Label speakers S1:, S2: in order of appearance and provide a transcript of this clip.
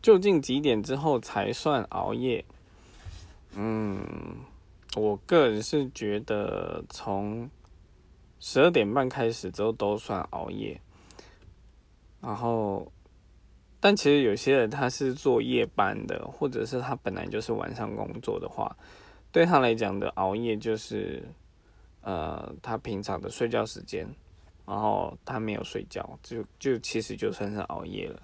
S1: 究竟几点之后才算熬夜？嗯我个人是觉得从十二点半开始之后都算熬夜。然后但其实有些人他是做夜班的或者是他本来就是晚上工作的话对他来讲的熬夜就是呃他平常的睡觉时间然后他没有睡觉就就其实就算是熬夜了。